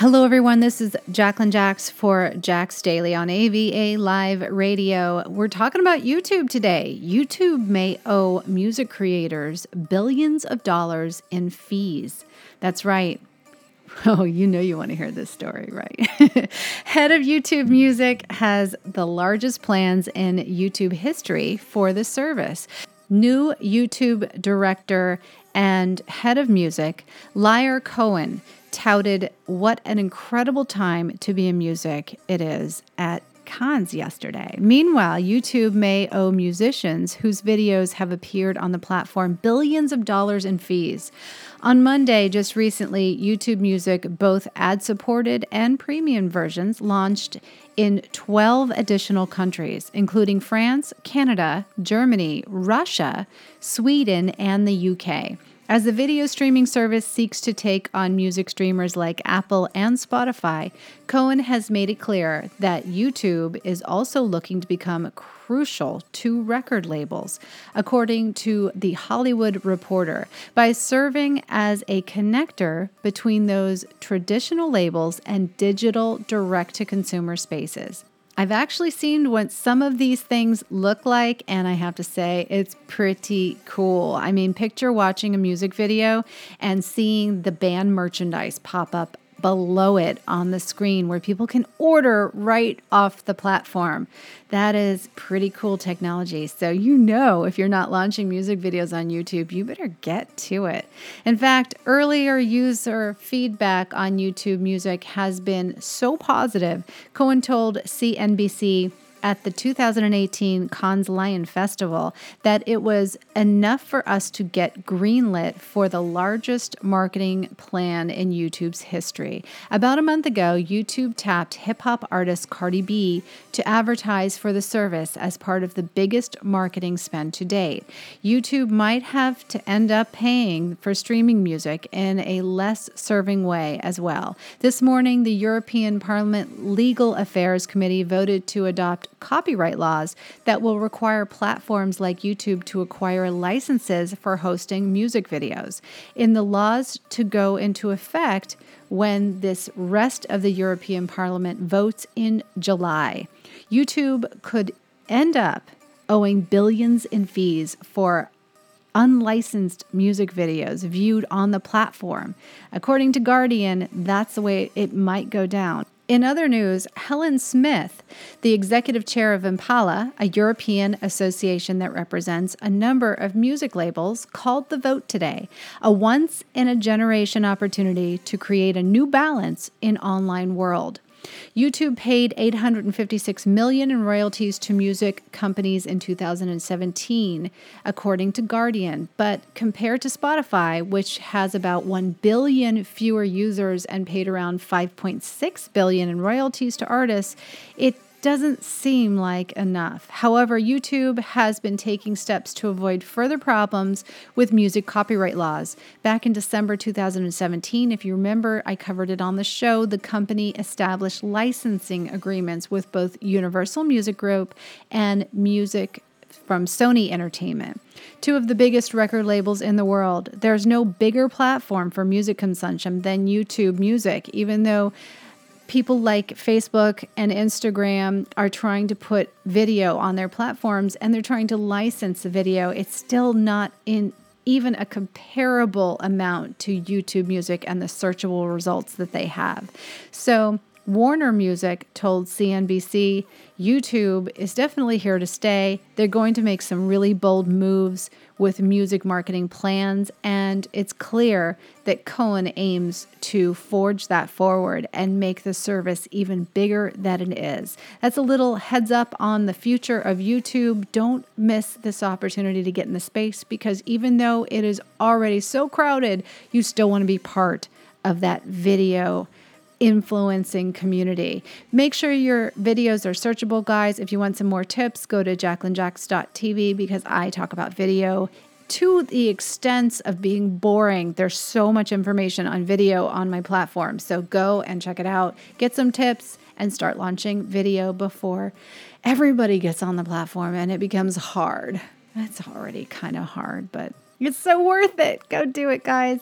Hello, everyone. This is Jacqueline Jax for Jax Daily on AVA Live Radio. We're talking about YouTube today. YouTube may owe music creators billions of dollars in fees. That's right. Oh, you know you want to hear this story, right? Head of YouTube Music has the largest plans in YouTube history for the service. New YouTube director and head of music, Lyor Cohen, touted what an incredible time to be in music it is at Cannes yesterday. Meanwhile, YouTube may owe musicians whose videos have appeared on the platform billions of dollars in fees. On Monday, just recently, YouTube Music, both ad supported and premium versions, launched in 12 additional countries, including France, Canada, Germany, Russia, Sweden, and the UK. As the video streaming service seeks to take on music streamers like Apple and Spotify, Cohen has made it clear that YouTube is also looking to become crucial to record labels, according to The Hollywood Reporter, by serving as a connector between those traditional labels and digital direct to consumer spaces. I've actually seen what some of these things look like, and I have to say, it's pretty cool. I mean, picture watching a music video and seeing the band merchandise pop up below it on the screen where people can order right off the platform. That is pretty cool technology. So, you know, if you're not launching music videos on YouTube, you better get to it. In fact, earlier user feedback on YouTube Music has been so positive. Cohen told CNBC at the 2018 Cannes Lion Festival that it was enough for us to get greenlit for the largest marketing plan in YouTube's history. About a month ago, YouTube tapped hip hop artist Cardi B to advertise for the service as part of the biggest marketing spend to date. YouTube might have to end up paying for streaming music in a less serving way as well. This morning, the European Parliament Legal Affairs Committee voted to adopt copyright laws that will require platforms like YouTube to acquire licenses for hosting music videos. In the laws to go into effect when this rest of the European Parliament votes in July, YouTube could end up owing billions in fees for unlicensed music videos viewed on the platform. According to Guardian, that's the way it might go down. In other news, Helen Smith, the executive chair of Impala, a European association that represents a number of music labels, called the vote today a once in a generation opportunity to create a new balance in online world. YouTube paid 856 million in royalties to music companies in 2017, according to Guardian. But compared to Spotify, which has about 1 billion fewer users and paid around 5.6 billion in royalties to artists, it doesn't seem like enough. However, YouTube has been taking steps to avoid further problems with music copyright laws. Back in December 2017, if you remember, I covered it on the show, the company established licensing agreements with both Universal Music Group and Music from Sony Entertainment, two of the biggest record labels in the world. There's no bigger platform for music consumption than YouTube Music, even though people like Facebook and Instagram are trying to put video on their platforms and they're trying to license the video, it's still not in even a comparable amount to YouTube music and the searchable results that they have. So, Warner Music told CNBC YouTube is definitely here to stay. They're going to make some really bold moves with music marketing plans, and it's clear that Cohen aims to forge that forward and make the service even bigger than it is. That's a little heads up on the future of YouTube. Don't miss this opportunity to get in the space because even though it is already so crowded, you still want to be part of that video influencing community. Make sure your videos are searchable, guys. If you want some more tips, go to jacquelinejax.tv because I talk about video to the extent of being boring. There's so much information on video on my platform. So go and check it out. Get some tips and start launching video before everybody gets on the platform and it becomes hard. It's already kind of hard, but it's so worth it. Go do it, guys.